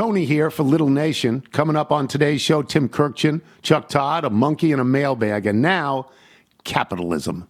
Tony here for Little Nation. Coming up on today's show, Tim Kurkjian, Chuck Todd, a monkey and a mailbag, and now capitalism.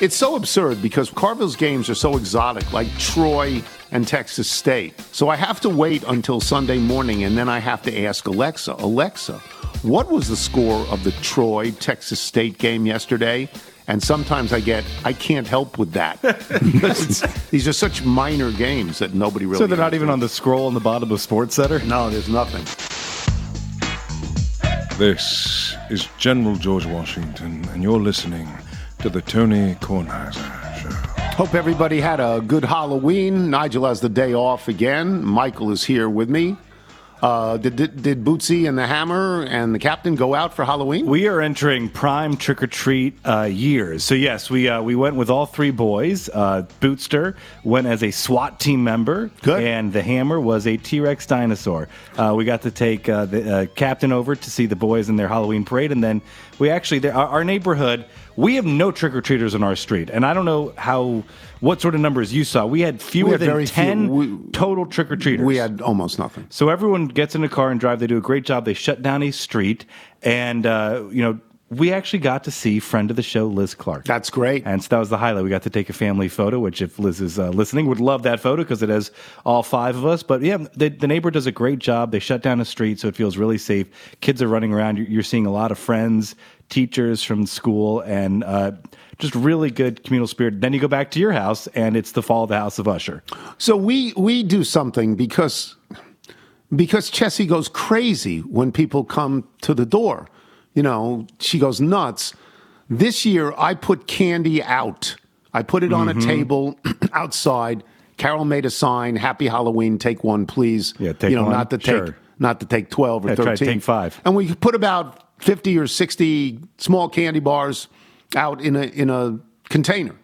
It's so absurd because Carville's games are so exotic, like Troy and Texas State. So I have to wait until Sunday morning and then I have to ask Alexa, Alexa, what was the score of the Troy Texas State game yesterday? And sometimes I get, I can't help with that. These are such minor games that nobody really. So they're not even on the scroll on the bottom of Sports Center? No, there's nothing. This is General George Washington, and you're listening to the Tony Kornheiser Show. Hope everybody had a good Halloween. Nigel has the day off again. Michael is here with me. Uh, did, did, did Bootsy and the Hammer and the Captain go out for Halloween? We are entering prime trick or treat uh, years. So yes, we uh, we went with all three boys. Uh, Bootster went as a SWAT team member, Good. and the Hammer was a T Rex dinosaur. Uh, we got to take uh, the uh, captain over to see the boys in their Halloween parade, and then we actually our, our neighborhood. We have no trick or treaters on our street, and I don't know how what sort of numbers you saw. We had fewer We had than ten We- total trick or treaters. we had almost nothing. So everyone gets in a car and drive. They do a great job. They shut down a street, and uh, you know we actually got to see friend of the show Liz Clark. That's great. And so that was the highlight. We got to take a family photo, which if Liz is uh, listening, would love that photo because it has all five of us. But yeah, the, the neighbor does a great job. They shut down a street, so it feels really safe. Kids are running around. You're, you're seeing a lot of friends, teachers from school, and uh, just really good communal spirit. Then you go back to your house, and it's the fall of the House of Usher. So we we do something because because Chessie goes crazy when people come to the door. You know, she goes nuts. This year I put candy out. I put it Mm-hmm. on a table outside. Carol made a sign, "Happy Halloween, take one, please." Yeah, take you know, one. not to take Sure. not to take 12 or Yeah, try 13. to take five. And we put about 50 or 60 small candy bars out in a in a container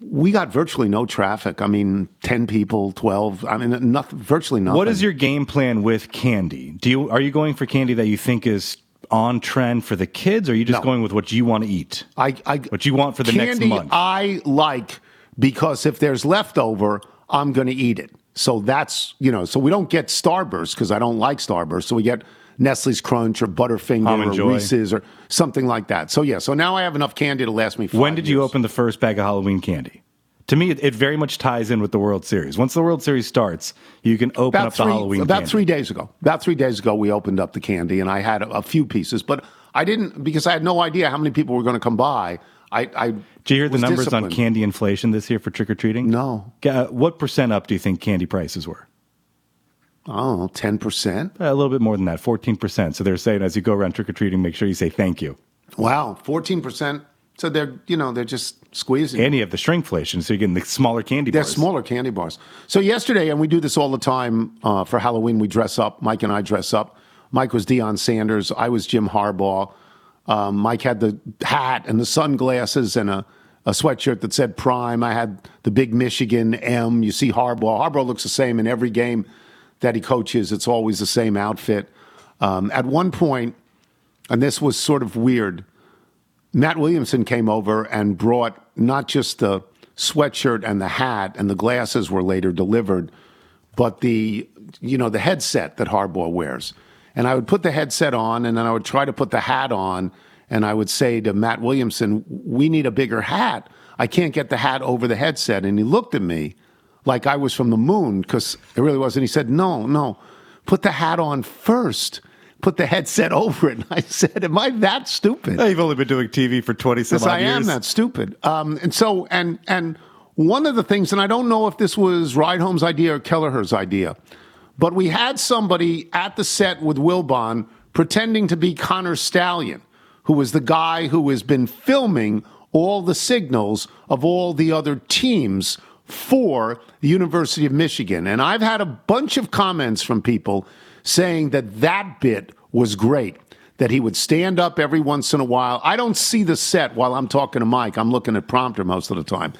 we got virtually no traffic. I mean, ten people, twelve. I mean, nothing, virtually nothing. What is your game plan with candy? Do you are you going for candy that you think is on trend for the kids, or are you just No. going with what you want to eat? I, I, what you want for the next candy month? I like because if there's leftover, I'm going to eat it. So that's you know. So we don't get Starburst because I don't like Starburst. So we get Nestle's Crunch or Butterfinger or Joy. Reese's or something like that. So yeah. So now I have enough candy to last me. When did you open the first bag of Halloween candy? To me, it, it very much ties in with the World Series. Once the World Series starts, you can open about up the three, Halloween about candy. three days ago. About three days ago, we opened up the candy, and I had a, a few pieces, but I didn't because I had no idea how many people were going to come by. I, I Did you hear the numbers on candy inflation this year for trick or treating? No. Uh, what percent up do you think candy prices were? Oh, 10%? Uh, a little bit more than that, fourteen percent. So they're saying as you go around trick or treating, make sure you say thank you. Wow, 14%. So they're, you know, they're just squeezing. And you have the shrinkflation, so you're getting the smaller candy They're bars. smaller candy bars. So yesterday, and we do this all the time uh, for Halloween, we dress up. Mike and I dress up. Mike was Deion Sanders. I was Jim Harbaugh. Um, Mike had the hat and the sunglasses and a, a sweatshirt that said Prime. I had the big Michigan M. You see Harbaugh. Harbaugh looks the same in every game that he coaches. It's always the same outfit. Um, at one point, and this was sort of weird. Matt Williamson came over and brought not just the sweatshirt and the hat, and the glasses were later delivered, but the you know the headset that Harbaugh wears. And I would put the headset on, and then I would try to put the hat on, and I would say to Matt Williamson, "We need a bigger hat. I can't get the hat over the headset." And he looked at me like I was from the moon because it really was. And he said, "No, no, put the hat on first. Put the headset over it." And I said, "Am I that stupid?" You've only been doing TV for twenty some Yes, odd I am that stupid. Um, and so, and and one of the things, and I don't know if this was Rydholm's idea or Kelleher's idea, but we had somebody at the set with Wilbon pretending to be Connor Stalions, who was the guy who has been filming all the signals of all the other teams for the University of Michigan. And I've had a bunch of comments from people saying that that bit was great that he would stand up every once in a while. I don't see the set while I'm talking to Mike. I'm looking at prompter most of the time.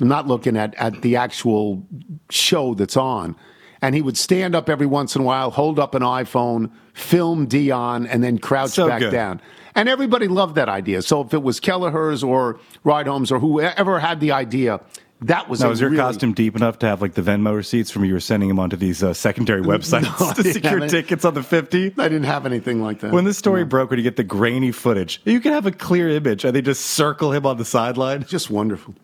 I'm not looking at, at the actual show that's on. And he would stand up every once in a while, hold up an iPhone, film Deion, and then crouch So back good. down. And everybody loved that idea. So if it was Kelleher's or Rydholms or whoever had the idea, that was Now, was your really- costume deep enough to have like the Venmo receipts from you were sending them onto these uh, secondary websites No, to secure tickets on the 50? I didn't have anything like that. When this story broke, when you get the grainy footage, you can have a clear image and they just circle him on the sideline. Just wonderful.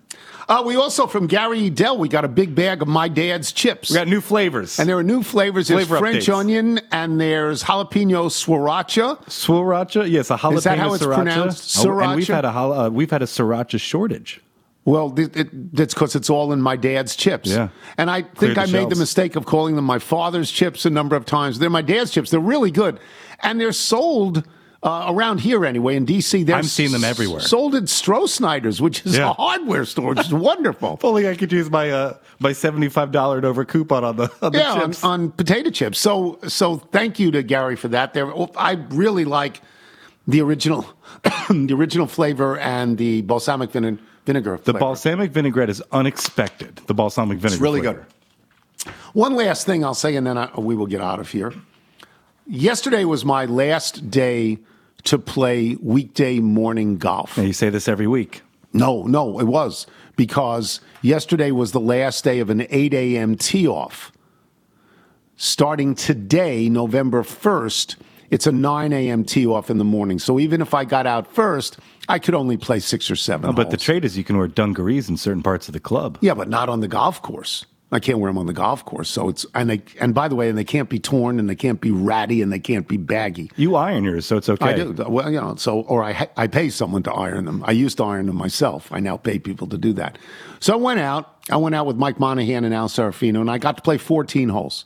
Uh, we also, from Gary Dell, we got a big bag of my dad's chips. We got new flavors. And there are new flavors. There's French updates. onion and there's jalapeno sriracha. Sriracha, yes, a jalapeno Is that how it's sriracha. Oh, and we've had a uh, we've had a sriracha shortage. Well, it, it, that's because it's all in my dad's chips. Yeah. And I Cleared think the I made the mistake of calling them my father's chips a number of times. They're my dad's chips. They're really good. And they're sold uh, around here anyway in D.C. They're I'm seeing them everywhere. Sold at Strosnider's, which is Yeah. a hardware store, which is wonderful. If only I could use my uh, my seventy five dollar over coupon on the on the yeah, on, on potato chips. So, so thank you to Gary for that. There, I really like the original, the original flavor and the balsamic vine- vinegar. the flavor. balsamic vinaigrette is unexpected. The balsamic vinegar, It's really flavor. good. One last thing I'll say, and then I, we will get out of here. Yesterday was my last day to play weekday morning golf. Now, you say this every week. No, no, it was because yesterday was the last day of an 8 a.m. tee off. Starting today, November 1st, it's a 9 a.m. tee off in the morning. So even if I got out first, I could only play six or seven. Oh, but the trade is you can wear dungarees in certain parts of the club. Yeah, but not on the golf course. I can't wear them on the golf course. So it's and they and by the way, and they can't be torn and they can't be ratty and they can't be baggy. You iron yours, so it's okay. I do. Well, you know, so or I ha- I pay someone to iron them. I used to iron them myself. I now pay people to do that. So I went out. I went out with Mike Monahan and Al Serafino, and I got to play 14 holes.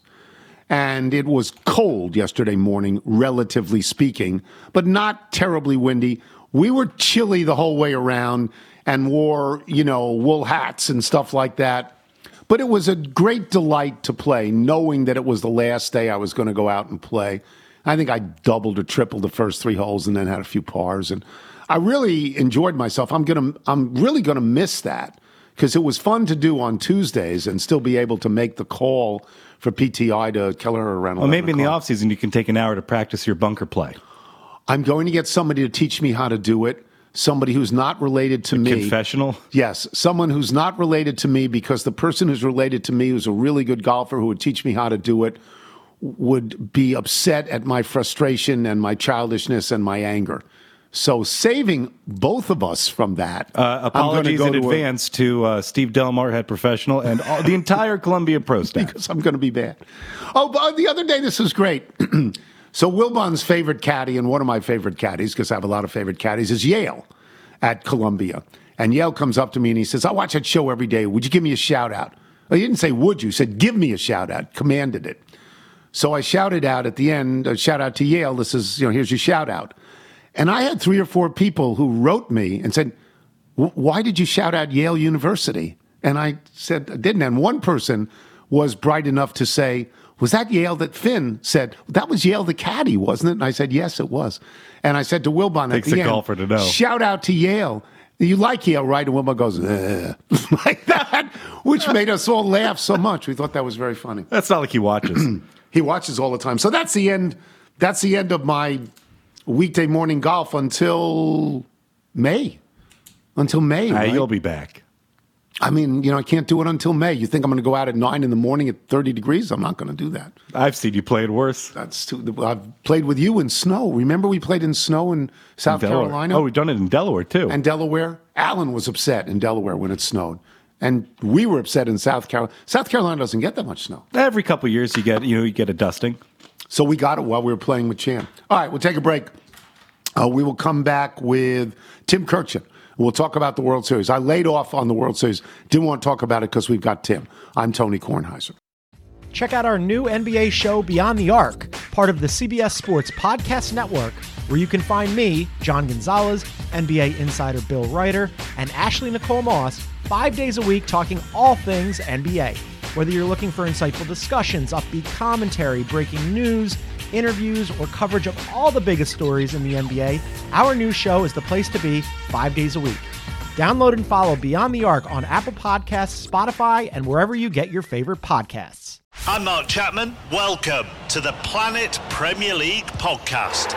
And it was cold yesterday morning, relatively speaking, but not terribly windy. We were chilly the whole way around and wore, you know, wool hats and stuff like that. But it was a great delight to play, knowing that it was the last day I was going to go out and play. I think I doubled or tripled the first three holes and then had a few pars. And I really enjoyed myself. I'm gonna, I'm really going to miss that because it was fun to do on Tuesdays and still be able to make the call for PTI to Keller around. Well, maybe in the off season you can take an hour to practice your bunker play. I'm going to get somebody to teach me how to do it. Somebody who's not related to me. Confessional. Yes, someone who's not related to me because the person who's related to me, who's a really good golfer who would teach me how to do it, would be upset at my frustration and my childishness and my anger. So saving both of us from that. Uh, apologies go in to a- advance to uh, Steve Delmar, head professional, and all, the entire Columbia Pro staff. because I'm going to be bad. Oh, but the other day, this was great. so Wilbon's favorite caddy, and one of my favorite caddies, because I have a lot of favorite caddies, is Yale at Columbia. And Yale comes up to me and he says, I watch that show every day. Would you give me a shout out? Oh, he didn't say, would you? He said, give me a shout out. Commanded it. So I shouted out at the end, a shout out to Yale. This is, you know, here's your shout out. And I had three or four people who wrote me and said, why did you shout out Yale University? And I said, I didn't. And one person was bright enough to say, was that Yale that Finn said, that was Yale the caddy, wasn't it? And I said, yes, it was. And I said to Wilbon Takes at the a end, golfer to know. shout out to Yale. You like Yale, right? And Wilbon goes, like that, which made us all laugh so much. We thought that was very funny. That's not like he watches. He watches all the time. So that's the end. That's the end of my weekday morning golf until May. Until May. Uh, right? you'll be back. I mean, you know, I can't do it until May. You think I'm going to go out at nine in the morning at 30 degrees? I'm not going to do that. I've seen you play it worse. That's too. I've played with you in snow. Remember we played in snow in South Delaware. Carolina? Oh, we've done it in Delaware too. and Delaware. Alan was upset in Delaware when it snowed, and we were upset in South Carolina. South Carolina doesn't get that much snow, Every couple of years, you get you know you get a dusting. So we got it while we were playing with Chan. All right, we'll take a break. Uh, we will come back with Tim Kurkjian. We'll talk about the World Series. I laid off on the World Series. Didn't want to talk about it because we've got Tim. I'm Tony Kornheiser. Check out our new NBA show, Beyond the Arc, part of the CBS Sports Podcast Network, where you can find me, John Gonzalez, NBA insider Bill Reiter, and Ashley Nicole Moss five days a week talking all things NBA. Whether you're looking for insightful discussions, upbeat commentary, breaking news, interviews, or coverage of all the biggest stories in the NBA, our new show is the place to be five days a week. Download and follow Beyond the Arc on Apple Podcasts, Spotify, and wherever you get your favorite podcasts. I'm Mark Chapman. Welcome to the Planet Premier League podcast.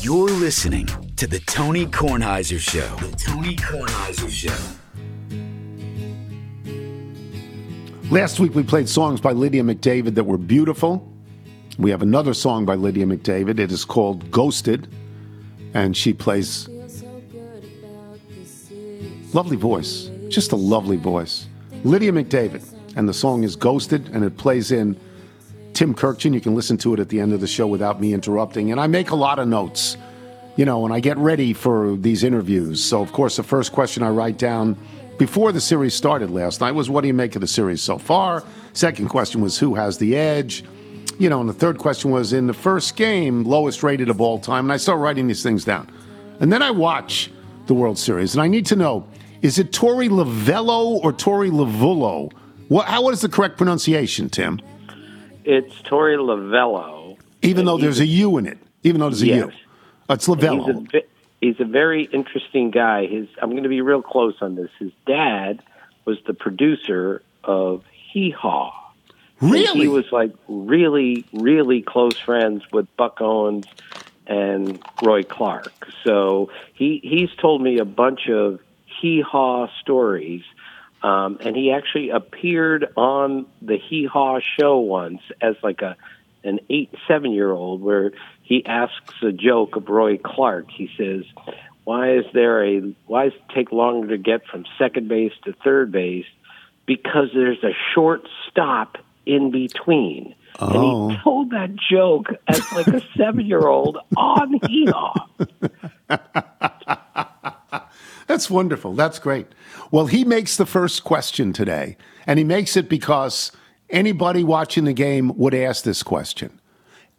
You're listening to the Tony Kornheiser Show. The Tony Kornheiser Show. Last week we played songs by Lydia MacDavid that were beautiful. We have another song by Lydia MacDavid. It is called Ghosted, and she plays lovely voice, just a lovely voice. Lydia MacDavid, and the song is Ghosted, and it plays in Tim Kurkjian. You can listen to it at the end of the show without me interrupting. And I make a lot of notes, you know, and I get ready for these interviews. So, of course, the first question I write down before the series started last night was, What do you make of the series so far? Second question was, Who has the edge? You know, and the third question was, In the first game, lowest rated of all time. And I start writing these things down. And then I watch the World Series, and I need to know is it Torey Lavello or Torey Lavullo? What, how, what is the correct pronunciation, Tim? It's Torey Lavello. Even though there's a U in it, even though there's a U. Yes. Oh, it's He's Lavello. a, he's a very interesting guy. His I'm going to be real close on this. His dad was the producer of Hee Haw. And Really? he was like really, really close friends with Buck Owens and Roy Clark. So he he's told me a bunch of Hee Haw stories. Um, and he actually appeared on the Hee Haw show once as like a an eight seven year old where he asks a joke of Roy Clark. He says, "Why is there a why does it take longer to get from second base to third base? Because there's a short stop in between." And Oh. he told that joke as like a seven year old on Hee Haw. That's wonderful. That's great. Well, he makes the first question today, and he makes it because anybody watching the game would ask this question.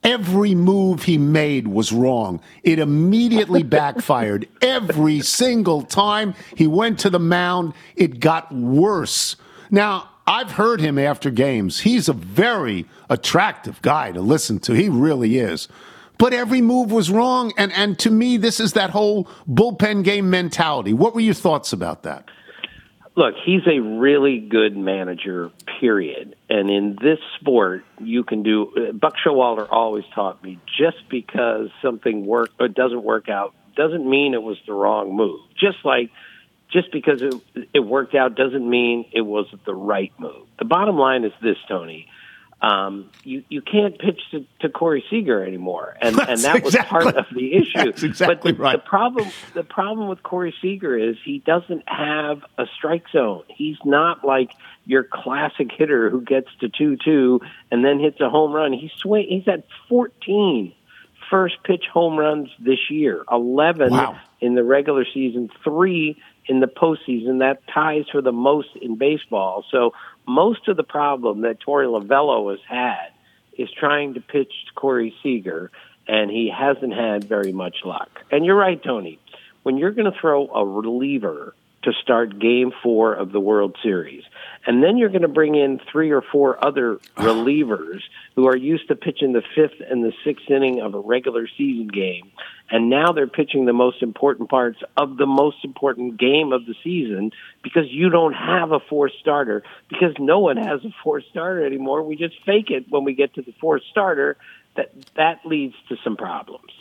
Every move he made was wrong. It immediately backfired. Every single time he went to the mound, it got worse. Now, I've heard him after games. He's a very attractive guy to listen to. He really is. But every move was wrong. And, and to me, this is that whole bullpen game mentality. What were your thoughts about that? Look, he's a really good manager, period. And in this sport, you can do. uh, Buck Showalter always taught me just because something work or doesn't work out doesn't mean it was the wrong move. Just like just because it, it worked out doesn't mean it was the right move. The bottom line is this, Tony. Um, you you can't pitch to, to Corey Seager anymore, and and That's that was part of the issue. that's exactly but the, right. the problem the problem with Corey Seager is he doesn't have a strike zone. He's not like your classic hitter who gets to two two and then hits a home run. He's swing. He's at 14 first pitch home runs this year. Eleven Wow. in the regular season. Three in the postseason. That ties for the most in baseball. So most of the problem that Torey Lovullo has had is trying to pitch to Corey Seager, and he hasn't had very much luck. And you're right, Tony. When you're going to throw a reliever to start game four of the World Series. And then you're going to bring in three or four other relievers who are used to pitching the fifth and the sixth inning of a regular season game. And now they're pitching the most important parts of the most important game of the season because you don't have a four starter because no one has a four starter anymore. We just fake it when we get to the four starter. That that leads to some problems.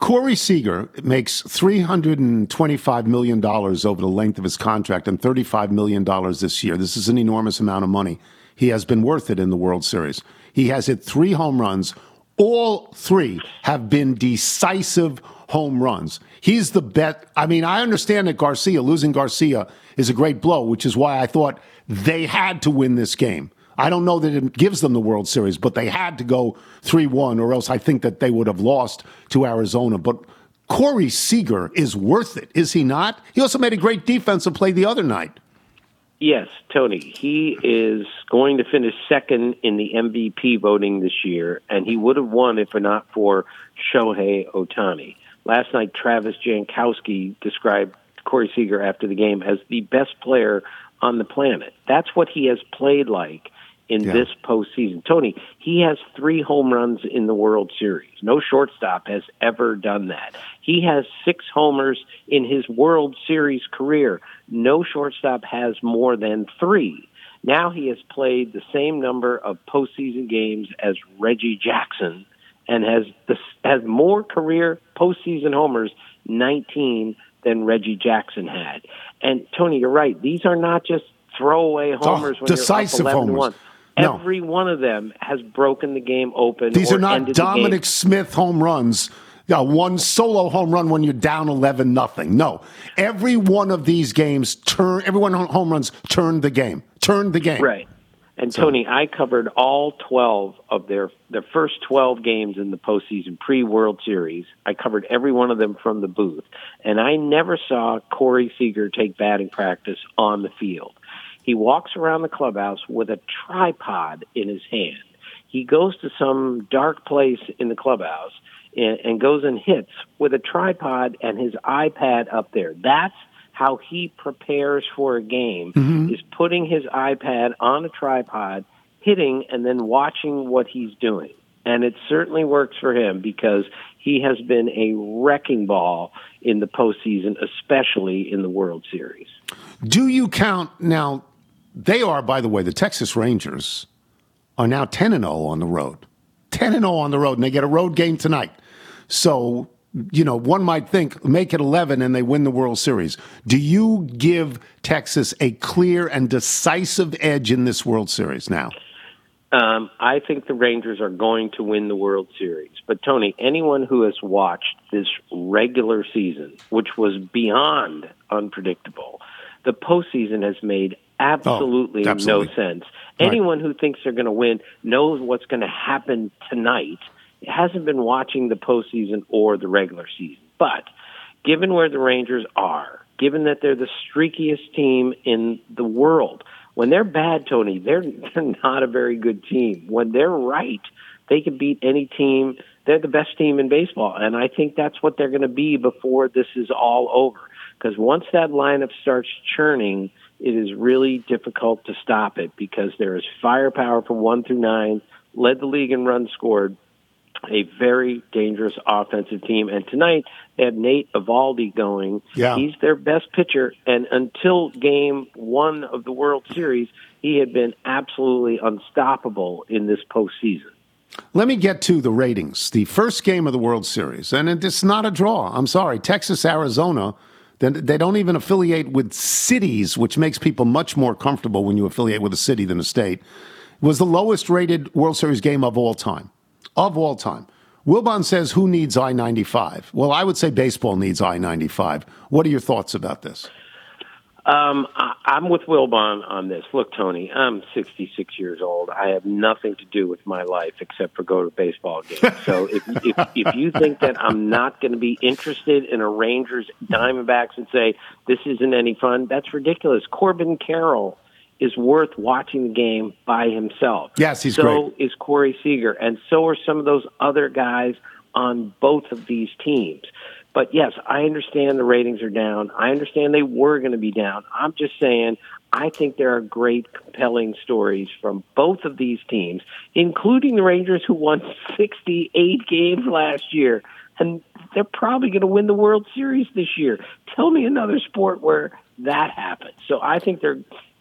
Corey Seager makes $325 million over the length of his contract and $35 million this year. This is an enormous amount of money. He has been worth it in the World Series. He has hit three home runs. All three have been decisive home runs. He's the bet. I mean, I understand that Garcia, losing Garcia, is a great blow, which is why I thought they had to win this game. I don't know that it gives them the World Series, but they had to go 3 1, or else I think that they would have lost to Arizona. But Corey Seager is worth it, is he not? He also made a great defensive play the other night. Yes, Tony. He is going to finish second in the MVP voting this year, and he would have won if not for Shohei Ohtani. Last night, Travis Jankowski described Corey Seager after the game as the best player on the planet. That's what he has played like in yeah. this postseason. Tony, he has three home runs in the World Series. No shortstop has ever done that. He has six homers in his World Series career. No shortstop has more than three. Now he has played the same number of postseason games as Reggie Jackson and has the, has more career postseason homers, 19, than Reggie Jackson had. And Tony, you're right. These are not just throwaway homers oh, when decisive you're up 11 homers. 1. No. Every one of them has broken the game open. These are not Dominic. Smith home runs. Yeah, one solo home run when you're down eleven nothing. No, every one of these games turn. Every one home runs turned the game. Turned the game. Right. And Tony, I covered all 12 of their their first 12 games in the postseason pre World Series. I covered every one of them from the booth, and I never saw Corey Seager take batting practice on the field. He walks around the clubhouse with a tripod in his hand. He goes to some dark place in the clubhouse and, and goes and hits with a tripod and his iPad up there. That's how he prepares for a game Mhm. is putting his iPad on a tripod, hitting, and then watching what he's doing. And it certainly works for him because he has been a wrecking ball in the postseason, especially in the World Series. Do you count now? They are, by the way, the Texas Rangers are now ten and zero on the road. Ten and zero on the road, and they get a road game tonight. So you know, one might think make it eleven and they win the World Series. Do you give Texas a clear and decisive edge in this World Series now? Um, I think the Rangers are going to win the World Series. But Tony, anyone who has watched this regular season, which was beyond unpredictable, the postseason has made absolutely, Oh, absolutely. no sense. Right. Anyone who thinks they're going to win knows what's going to happen tonight. Hasn't been watching the postseason or the regular season. But given where the Rangers are, given that they're the streakiest team in the world, when they're bad, Tony, they're they're not a very good team. When they're right, they can beat any team. They're the best team in baseball, and I think that's what they're going to be before this is all over. Because once that lineup starts churning, it is really difficult to stop it because there is firepower from one through nine, led the league in runs scored, a very dangerous offensive team. And tonight they have Nate Eovaldi going. Yeah. He's their best pitcher. And until game one of the World Series, he had been absolutely unstoppable in this postseason. Let me get to the ratings. The first game of the World Series, and it's not a draw. I'm sorry, Texas, Arizona. They don't even affiliate with cities, which makes people much more comfortable when you affiliate with a city than a state. Was the lowest rated World Series game of all time, of all time. Wilbon says, "Who needs I ninety five?" Well, I would say baseball needs I ninety five. What are your thoughts about this? Um, I, I'm with Wilbon on this. Look, Tony, I'm 66 years old. I have nothing to do with my life except for go to baseball games. So if if, if you think that I'm not going to be interested in a Rangers Diamondbacks and say this isn't any fun, that's ridiculous. Corbin Carroll is worth watching the game by himself. Yes, he's so great. is Corey Seager, and so are some of those other guys on both of these teams. But yes, I understand the ratings are down. I understand they were going to be down. I'm just saying I think there are great, compelling stories from both of these teams, including the Rangers who won 68 games last year. And they're probably going to win the World Series this year. Tell me another sport where that happens. So I think they're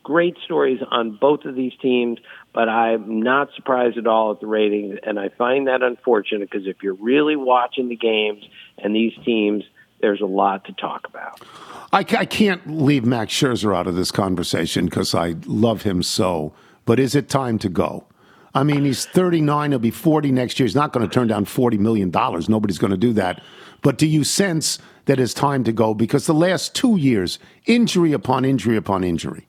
great stories on both of these teams, but I'm not surprised at all at the ratings. And I find that unfortunate because if you're really watching the games and these teams, there's a lot to talk about. I, I can't leave Max Scherzer out of this conversation because I love him so. But is it time to go? I mean, he's 39. He'll be 40 next year. He's not going to turn down $40 million. Nobody's going to do that. But do you sense that it's time to go? Because the last two years, injury upon injury upon injury.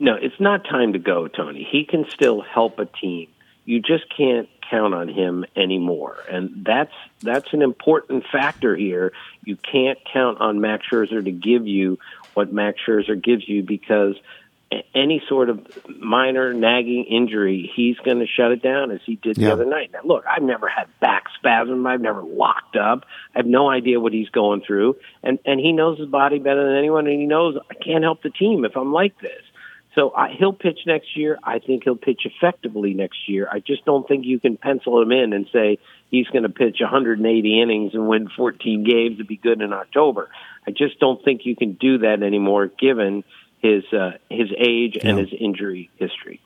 No, it's not time to go, Tony. He can still help a team. You just can't count on him anymore, and that's that's an important factor here. You can't count on Max Scherzer to give you what Max Scherzer gives you because any sort of minor nagging injury, he's going to shut it down as he did the Yeah. other night. Now, look, I've never had back spasm. I've never locked up. I have no idea what he's going through, and and he knows his body better than anyone, and he knows I can't help the team if I'm like this. So I, he'll pitch next year. I think he'll pitch effectively next year. I just don't think you can pencil him in and say he's going to pitch 180 innings and win 14 games to be good in October. I just don't think you can do that anymore, given his uh, his age and his injury history.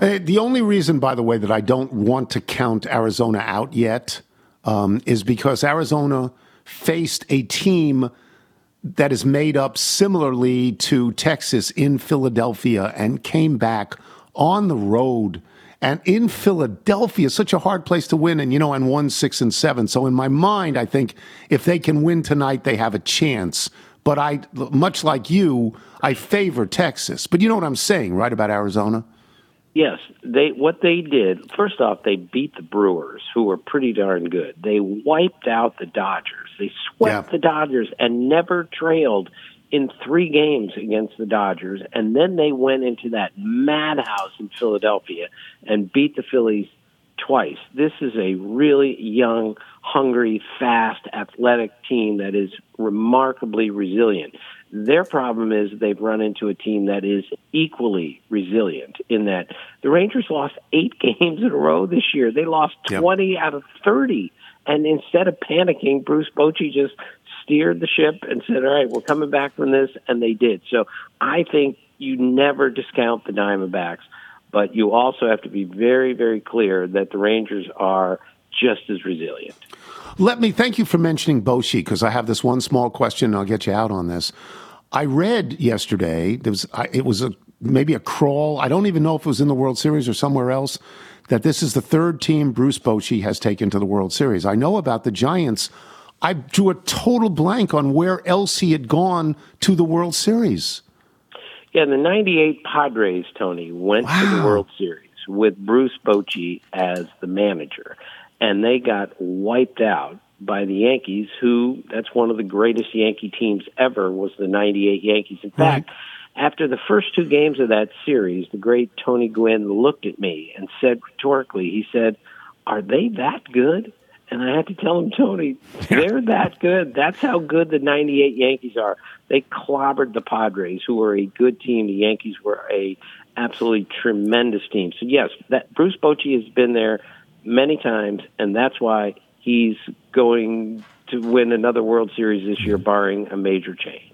Uh, the only reason, by the way, that I don't want to count Arizona out yet um, is because Arizona faced a team that is made up similarly to Texas in Philadelphia and came back on the road. And in Philadelphia, such a hard place to win, and you know, and won six and seven. So in my mind, I think if they can win tonight, they have a chance. But I, much like you, I favor Texas. But you know what I'm saying, right, about Arizona? Yes, they what they did. First off, they beat the Brewers, who were pretty darn good. They wiped out the Dodgers. They swept Yeah. the Dodgers and never trailed in three games against the Dodgers. And then they went into that madhouse in Philadelphia and beat the Phillies twice. This is a really young, hungry, fast, athletic team that is remarkably resilient. Their problem is they've run into a team that is equally resilient in that the Rangers lost eight games in a row this year. They lost 20 out of 30. And instead of panicking, Bruce Bochy just steered the ship and said, all right, we're coming back from this. And they did. So I think you never discount the Diamondbacks, but you also have to be very, very clear that the Rangers are just as resilient. Let me thank you for mentioning Bochy because I have this one small question. and I'll get you out on this. I read yesterday there was I, it was a maybe a crawl. I don't even know if it was in the World Series or somewhere else. That this is the third team Bruce Bochy has taken to the World Series. I know about the Giants. I drew a total blank on where else he had gone to the World Series. Yeah, the 98 Padres, Tony, went to the World Series with Bruce Bochy as the manager, and they got wiped out by the Yankees, who that's one of the greatest Yankee teams ever was the 98 Yankees. In fact, after the first two games of that series, the great Tony Gwynn looked at me and said rhetorically, he said, "Are they that good?" And I had to tell him, Tony, they're that good. That's how good the 98 Yankees are. They clobbered the Padres, who were a good team. The Yankees were a absolutely tremendous team. So yes, that Bruce Bochy has been there many times, and that's why he's going to win another World Series this year, barring a major change.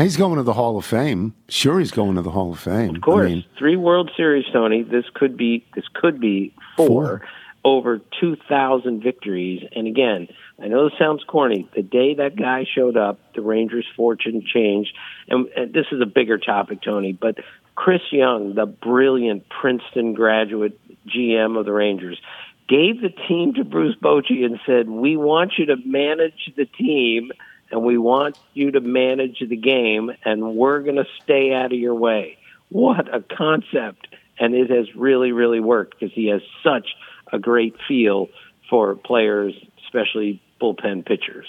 He's going to the Hall of Fame. Sure, he's going to the Hall of Fame. Of course, I mean, three World Series, Tony. This could be this could be four, Four. over two thousand victories. And again, I know this sounds corny. The day that guy showed up, the Rangers' fortune changed. And, and this is a bigger topic, Tony. But Chris Young, the brilliant Princeton graduate GM of the Rangers, gave the team to Bruce Bochy and said, "We want you to manage the team." And we want you to manage the game, and we're going to stay out of your way. What a concept! And it has really, really worked because he has such a great feel for players, especially bullpen pitchers.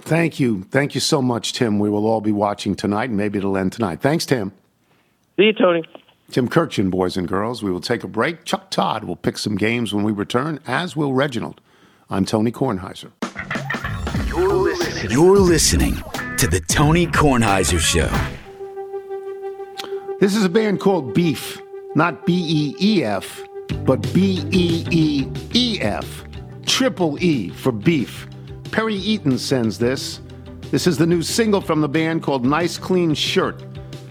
thank you. Thank you so much, Tim. We will all be watching tonight, and maybe it'll end tonight. Thanks, Tim. See you, Tony. Tim Kurkjian, boys and girls. We will take a break. Chuck Todd will pick some games when we return, as will Reginald. I'm Tony Kornheiser. You're listening to The Tony Kornheiser Show. This is a band called Beeef, not B E E F, but B E E E F. Triple E for beef. Perry Eaton sends this. This is the new single from the band called Nice Clean Shirt.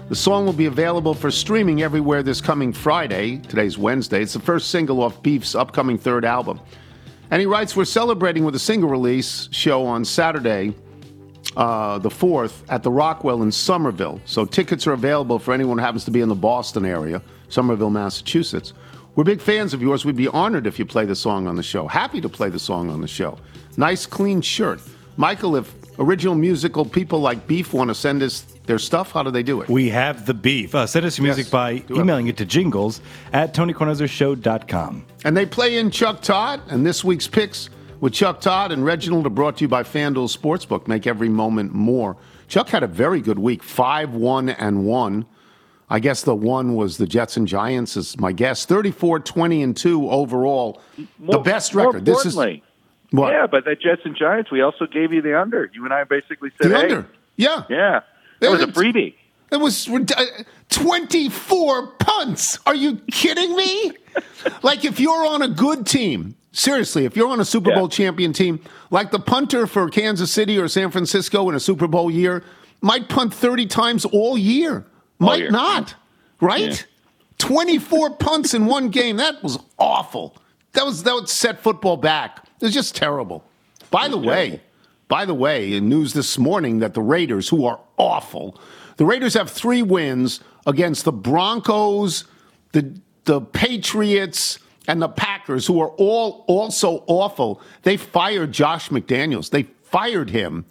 The song will be available for streaming everywhere this coming Friday. Today's Wednesday. It's the first single off Beeef's upcoming third album. And he writes, We're celebrating with a single release show on Saturday, uh, the 4th, at the Rockwell in Somerville. So tickets are available for anyone who happens to be in the Boston area, Somerville, Massachusetts. We're big fans of yours. We'd be honored if you play the song on the show. Happy to play the song on the show. Nice, clean shirt. Michael, if original musical people like Beeef want to send us their stuff, how do they do it? We have the beef. Uh, send us your music Yes, by do it. emailing it to jingles at TonyKornheiserShow.com. And they play in Chuck Todd, and this week's picks with Chuck Todd and Reginald are brought to you by FanDuel Sportsbook. Make every moment more. Chuck had a very good week, 5 1 and 1. I guess the one was the Jets and Giants, is my guess. 34 20 and 2 overall. the More- best more record. This is importantly, what? Yeah, but that Jets and Giants, we also gave you the under. You and I basically said, The hey, under. Yeah. Yeah. That was a freebie. It was uh, 24 punts. Are you kidding me? like if you're on a good team, seriously, if you're on a Super Bowl champion team, like the punter for Kansas City or San Francisco in a Super Bowl year, might punt 30 times all year. Might year. not, right? 24 punts in one game. That was awful. That was that would set football back. It was just terrible. By the way, by the way, in news this morning that the Raiders, who are awful, the Raiders have three wins against the Broncos, the the Patriots, and the Packers, who are all also awful. They fired Josh McDaniels. They fired him.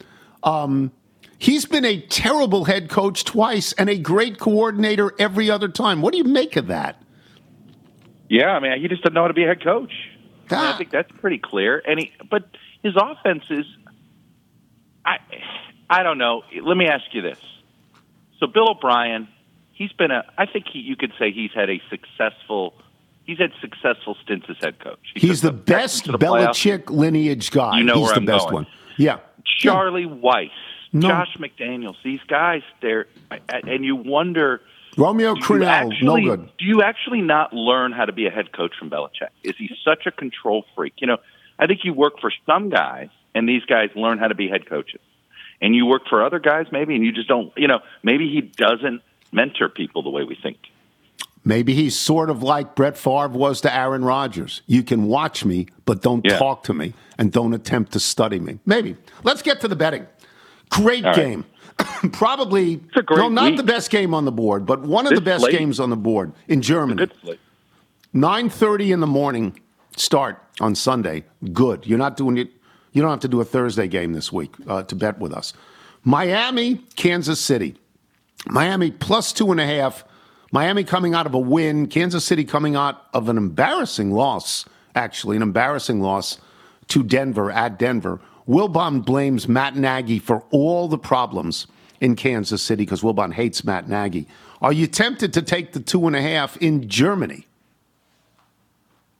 Um, he's been a terrible head coach twice and a great coordinator every other time. What do you make of that? Yeah, I mean, he just doesn't know how to be a head coach. I, I think that's pretty clear. And he, but his offense is, I, I don't know. Let me ask you this. So Bill O'Brien, he's been a. I think he, you could say he's had a successful. He's had successful stints as head coach. He He's the best the playoffs. Belichick lineage guy. You know He's where the I'm best going. one. Yeah. Charlie Weis, No. Josh McDaniels, these guys, they're and you wonder. Romeo Crennel, no good. Do you actually not learn how to be a head coach from Belichick? Is he such a control freak? You know, I think you work for some guys, and these guys learn how to be head coaches. And you work for other guys, maybe, and you just don't. You know, maybe he doesn't mentor people the way we think. Maybe he's sort of like Brett Favre was to Aaron Rodgers. You can watch me, but don't Yeah. talk to me and don't attempt to study me. Maybe. Let's get to the betting. Great right. game. Probably, great no, not week. the best game on the board, but one of This the best slate- games on the board in Germany. Nine thirty in the morning start on Sunday. Good. You're not doing it. You don't have to do a Thursday game this week uh, to bet with us. Miami, Kansas City. Miami plus two and a half. Miami coming out of a win. Kansas City coming out of an embarrassing loss, actually, an embarrassing loss to Denver at Denver. Wilbon blames Matt Nagy for all the problems in Kansas City because Wilbon hates Matt Nagy. Are you tempted to take the two and a half in Germany?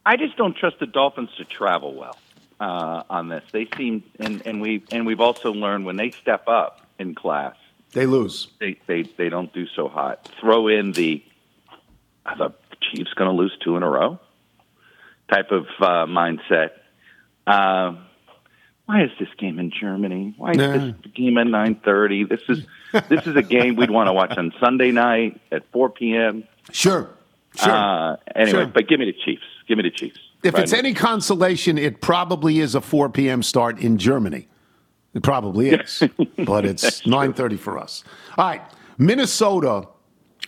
I just don't trust the Dolphins to travel well uh, on this. They seem, and, and we and we've also learned when they step up in class, They lose. they they, they don't do so hot. Throw in the are the Chiefs going to lose two in a row type of uh, mindset. Uh, why is this game in Germany? Why is Nah. this game at nine thirty? This is this is a game we'd want to watch on Sunday night at four p.m. Sure. Sure. Uh, anyway, Sure. but give me the Chiefs. Give me the Chiefs. If Right it's any consolation, it probably is a 4 p.m. start in Germany. It probably is, but it's 9:30 for us. All right, Minnesota.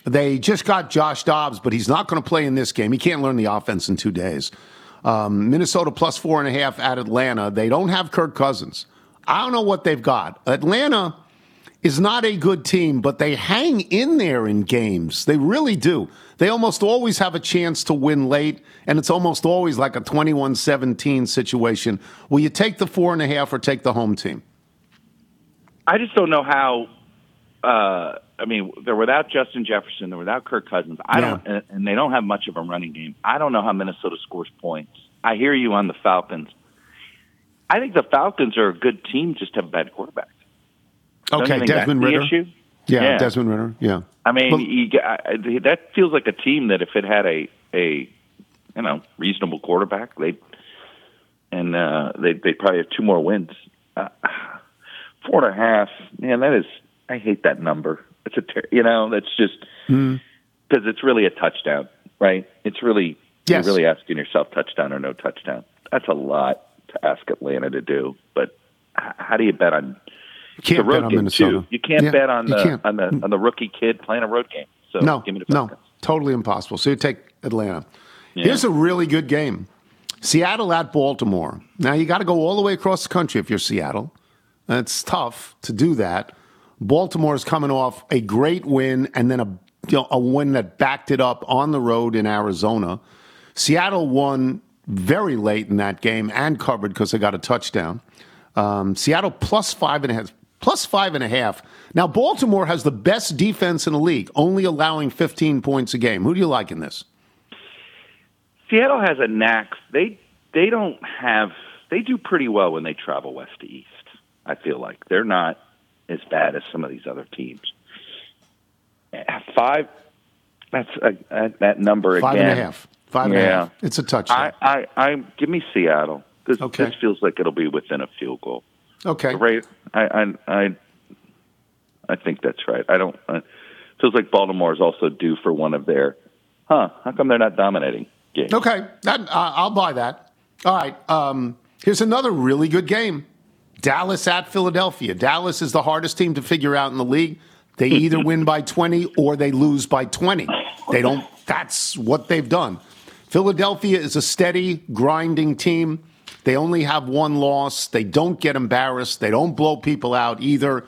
They just got Josh Dobbs, but he's not going to play in this game. He can't learn the offense in two days. Um, Minnesota plus four and a half at Atlanta. They don't have Kirk Cousins. I don't know what they've got. Atlanta is not a good team, but they hang in there in games. They really do. They almost always have a chance to win late, and it's almost always like a 21 17 situation. Will you take the four and a half or take the home team? I just don't know how. Uh, I mean, they're without Justin Jefferson. They're without Kirk Cousins. I don't, and, they don't have much of a running game. I don't know how Minnesota scores points. I hear you on the Falcons. I think the Falcons are a good team, just have a bad quarterbacks. Okay, Desmond Ridder. issue? Yeah, Yeah. Desmond Ridder. Yeah. I mean, Well- you, I- that feels like a team that if it had a a you know reasonable quarterback, they and uh, they they probably have two more wins. Uh, four and a half, man, that is. I hate that number. It's a ter- you know that's just Hmm. because it's really a touchdown, right? It's really Yes. you're really asking yourself touchdown or no touchdown. That's a lot to ask Atlanta to do, but h- how do you bet on? Can't the road bet on game, Minnesota. Too. You can't Yeah, bet on the can't. on the on the rookie kid playing a road game. So no, give me the no, totally impossible. So you take Atlanta. Yeah. Here's a really good game: Seattle at Baltimore. Now you got to go all the way across the country if you're Seattle. It's tough to do that. Baltimore is coming off a great win and then a you know, a win that backed it up on the road in Arizona. Seattle won very late in that game and covered because they got a touchdown. Um, Seattle plus five and a half. Plus five and a half. Now, Baltimore has the best defense in the league, only allowing 15 points a game. Who do you like in this? Seattle has a knack. They they don't have. They do pretty well when they travel west to east. I feel like they're not as bad as some of these other teams. Five. That's a, that, that number Five again. and a half. Five and a yeah. half. It's a touchdown. I, I, I give me Seattle. This, Okay. this feels like it'll be within a field goal. Okay. Ra- I, I, I, I think that's right. I don't. Uh, feels like Baltimore is also due for one of their. Huh? How come they're not dominating games? Okay. That, uh, I'll buy that. All right. Um, here's another really good game Dallas at Philadelphia. Dallas is the hardest team to figure out in the league. They either win by 20 or they lose by 20. They don't, that's what they've done. Philadelphia is a steady, grinding team. They only have one loss. They don't get embarrassed. They don't blow people out either.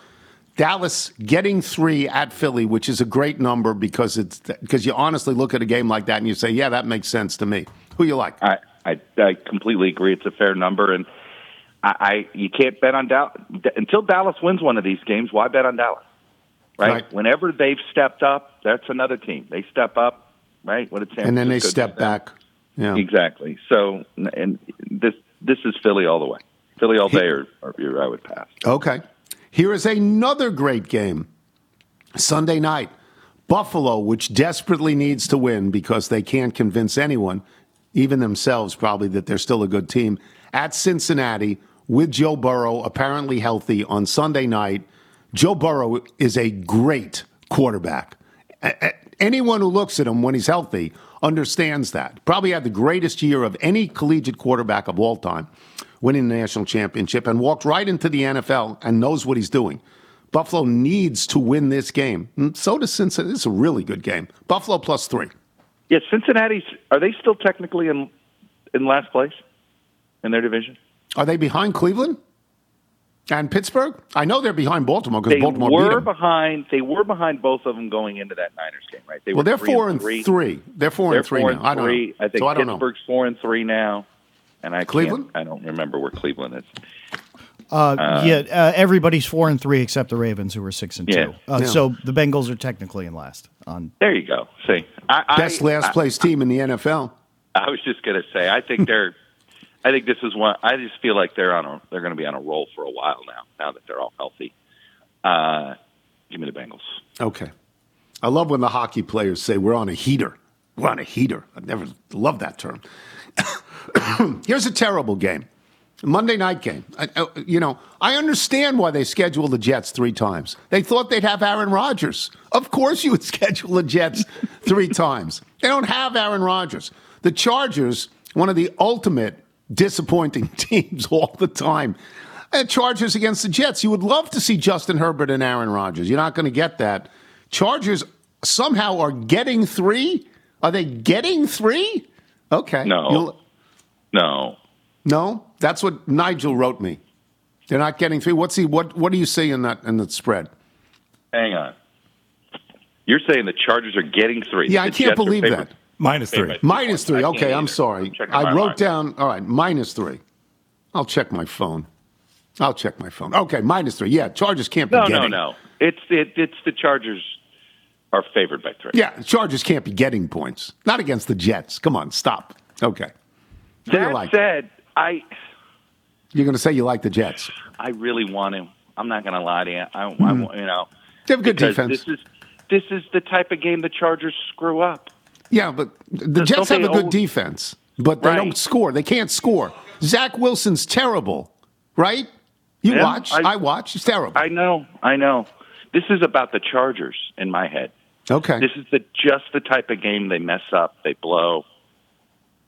Dallas getting three at Philly, which is a great number because it's because you honestly look at a game like that and you say, yeah, that makes sense to me. Who you like? I, I, I completely agree. It's a fair number, and I, I you can't bet on Dallas until Dallas wins one of these games. Why bet on Dallas? Right? Right. Whenever they've stepped up, that's another team. They step up, right? What San and then they step back. Yeah. Exactly. So, and this this is Philly all the way. Philly all day, or, or I would pass. Okay. Here is another great game. Sunday night. Buffalo, which desperately needs to win because they can't convince anyone, even themselves probably, that they're still a good team, at Cincinnati with Joe Burrow apparently healthy on Sunday night. Joe Burrow is a great quarterback. Anyone who looks at him when he's healthy understands that. Probably had the greatest year of any collegiate quarterback of all time, winning the national championship, and walked right into the NFL and knows what he's doing. Buffalo needs to win this game. And So does Cincinnati. It's a really good game. Buffalo plus three. Yeah, Cincinnati's are they still technically in in last place in their division? Are they behind Cleveland and Pittsburgh? I know they're behind Baltimore because They Baltimore beat were them. behind. They were behind both of them going into that Niners game, right? They well, they're four and and three. three. They're 4 They're and three four now. and I don't three. know. I think so I don't know. Pittsburgh's four and three now, and I Cleveland? I don't remember where Cleveland is. Uh, Uh, yeah, uh, everybody's four and three except the Ravens, who are six and Yeah. two. Uh, Yeah. So the Bengals are technically in last. On There you go. See, I, Best I, last I- place team in the NFL. I was just going to say, I think they're. I think this is one. I just feel like they're on a. They're going to be on a roll for a while now. Now that they're all healthy. Uh, give me the Bengals. Okay. I love when the hockey players say we're on a heater. We're on a heater. I never loved that term. Here's a terrible game. Monday night game. I, I- you know, I understand why they scheduled the Jets three times. They thought they'd have Aaron Rodgers. Of course, you would schedule the Jets three times. They don't have Aaron Rodgers. The Chargers, one of the ultimate disappointing teams all the time. Uh, Chargers against the Jets. You would love to see Justin Herbert and Aaron Rodgers. You're not going to get that. Chargers somehow are getting three. Are they getting three? Okay. No. You'll- No, no, that's what Nigel wrote me. They're not getting three. What's he? What? What do you see in that in the spread? hang on. You're saying the Chargers are getting three? Yeah, I can't Jets believe that. Minus three. favored by two Minus points. three. Okay, I'm either. sorry. I'm I wrote line. down. All right, minus three. I'll check my phone. I'll check my phone. Okay, minus three. Yeah, Chargers can't be No, no, getting. no. It's it, it's the Chargers are favored by three. Yeah, Chargers can't be getting points. Not against the Jets. Come on, stop. Okay. Who do you That like? said, I You're going to say you like the Jets. I really want to. I'm not going to lie to you. I, I Hmm. you know, They have good defense. This is this is the type of game the Chargers screw up. Yeah, but the Don't Jets have a good owe- defense, but they Right. don't score. They can't score. Zach Wilson's terrible, right? You Yeah, watch. I, I- watch. He's terrible. I know, I know. This is about the Chargers in my head. okay. This is the just the type of game they mess up, they blow.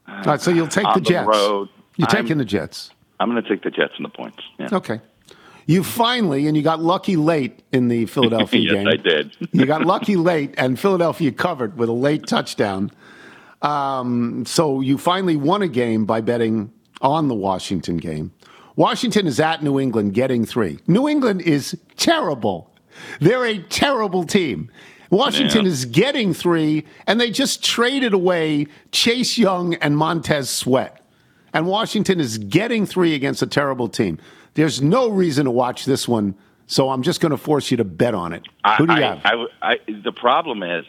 All right, so you'll take the the Jets. road. You're I'm- taking the Jets. I'm going to take the Jets and the points. Yeah. Okay. You finally, and you got lucky late in the Philadelphia yes, game. I did. you got lucky late, and Philadelphia covered with a late touchdown. Um, so you finally won a game by betting on the Washington game. Washington is at New England getting three. New England is terrible. They're a terrible team. Washington Yeah. is getting three, and they just traded away Chase Young and Montez Sweat. And Washington is getting three against a terrible team. There's no reason to watch this one, so I'm just going to force you to bet on it. Who do you I, have? I, the problem is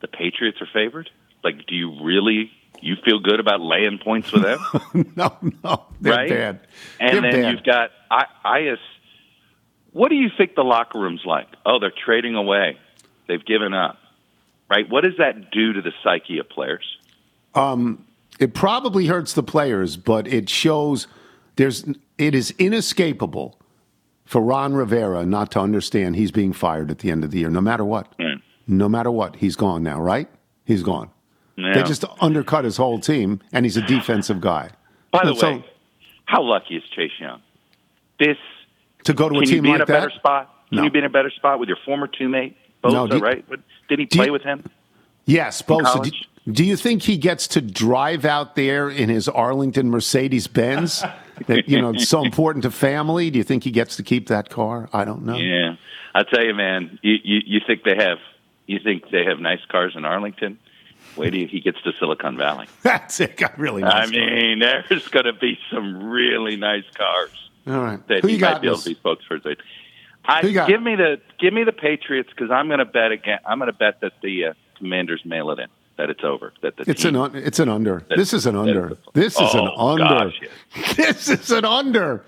the Patriots are favored. Like, do you really you feel good about laying points with them? no, no, they're right? bad. And They're then bad. you've got I, I what do you think the locker room's like? Oh, they're trading away. They've given up. Right? What does that do to the psyche of players? Um, it probably hurts the players, but it shows there's it is inescapable for Ron Rivera not to understand he's being fired at the end of the year, no matter what. Hmm. No matter what, he's gone now, right? He's gone. Yeah. They just undercut his whole team, and he's a defensive guy. By the So- way, how lucky is Chase Young? This to go to a can team you be like in a better that? spot? Can No. you be in a better spot with your former teammate Bosa? No, do- right? Did he do you- play with him? Yes, Bosa. Do, do you think he gets to drive out there in his Arlington Mercedes Benz? that you know, it's so important to family. Do you think he gets to keep that car? I don't know. Yeah, I tell you, man. You, you you think they have you think they have nice cars in Arlington? Wait till he gets to Silicon Valley. That's it. Got really I nice. car. mean, there's going to be some really nice cars All right. that Who you might got? be able Liz? to be. I Who you got? give me the give me the Patriots because I'm going to bet again. I'm going to bet that the uh, Commanders mail it in. That it's over. That the It's team, an un, it's an under. This is an under. This is an Oh, under. gosh, This is an under.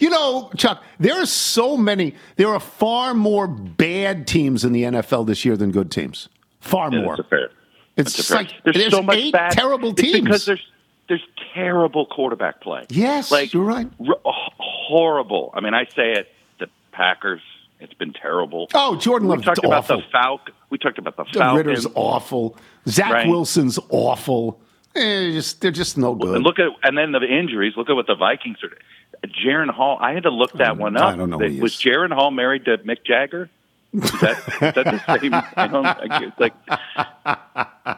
You know, Chuck, there are so many. There are far more bad teams in the NFL this year than good teams. Far Yeah, more. fair. It's fair. like there's, there's so much eight bad, terrible teams. because there's there's terrible quarterback play. Yes, like you're right. r- h- horrible. I mean, I say it. The Packers. It's been terrible. Oh, Jordan we talked about the Falcon. We talked about the The Falcons. Ridder's awful. Zach Right. Wilson's awful. Eh, just they're just no good. And look at and then the injuries. Look at what the Vikings are. Jaren Hall. I had to look that one up. I don't know he Was Jaren Hall married to Mick Jagger? Is that, is that the same? You know, like, it's like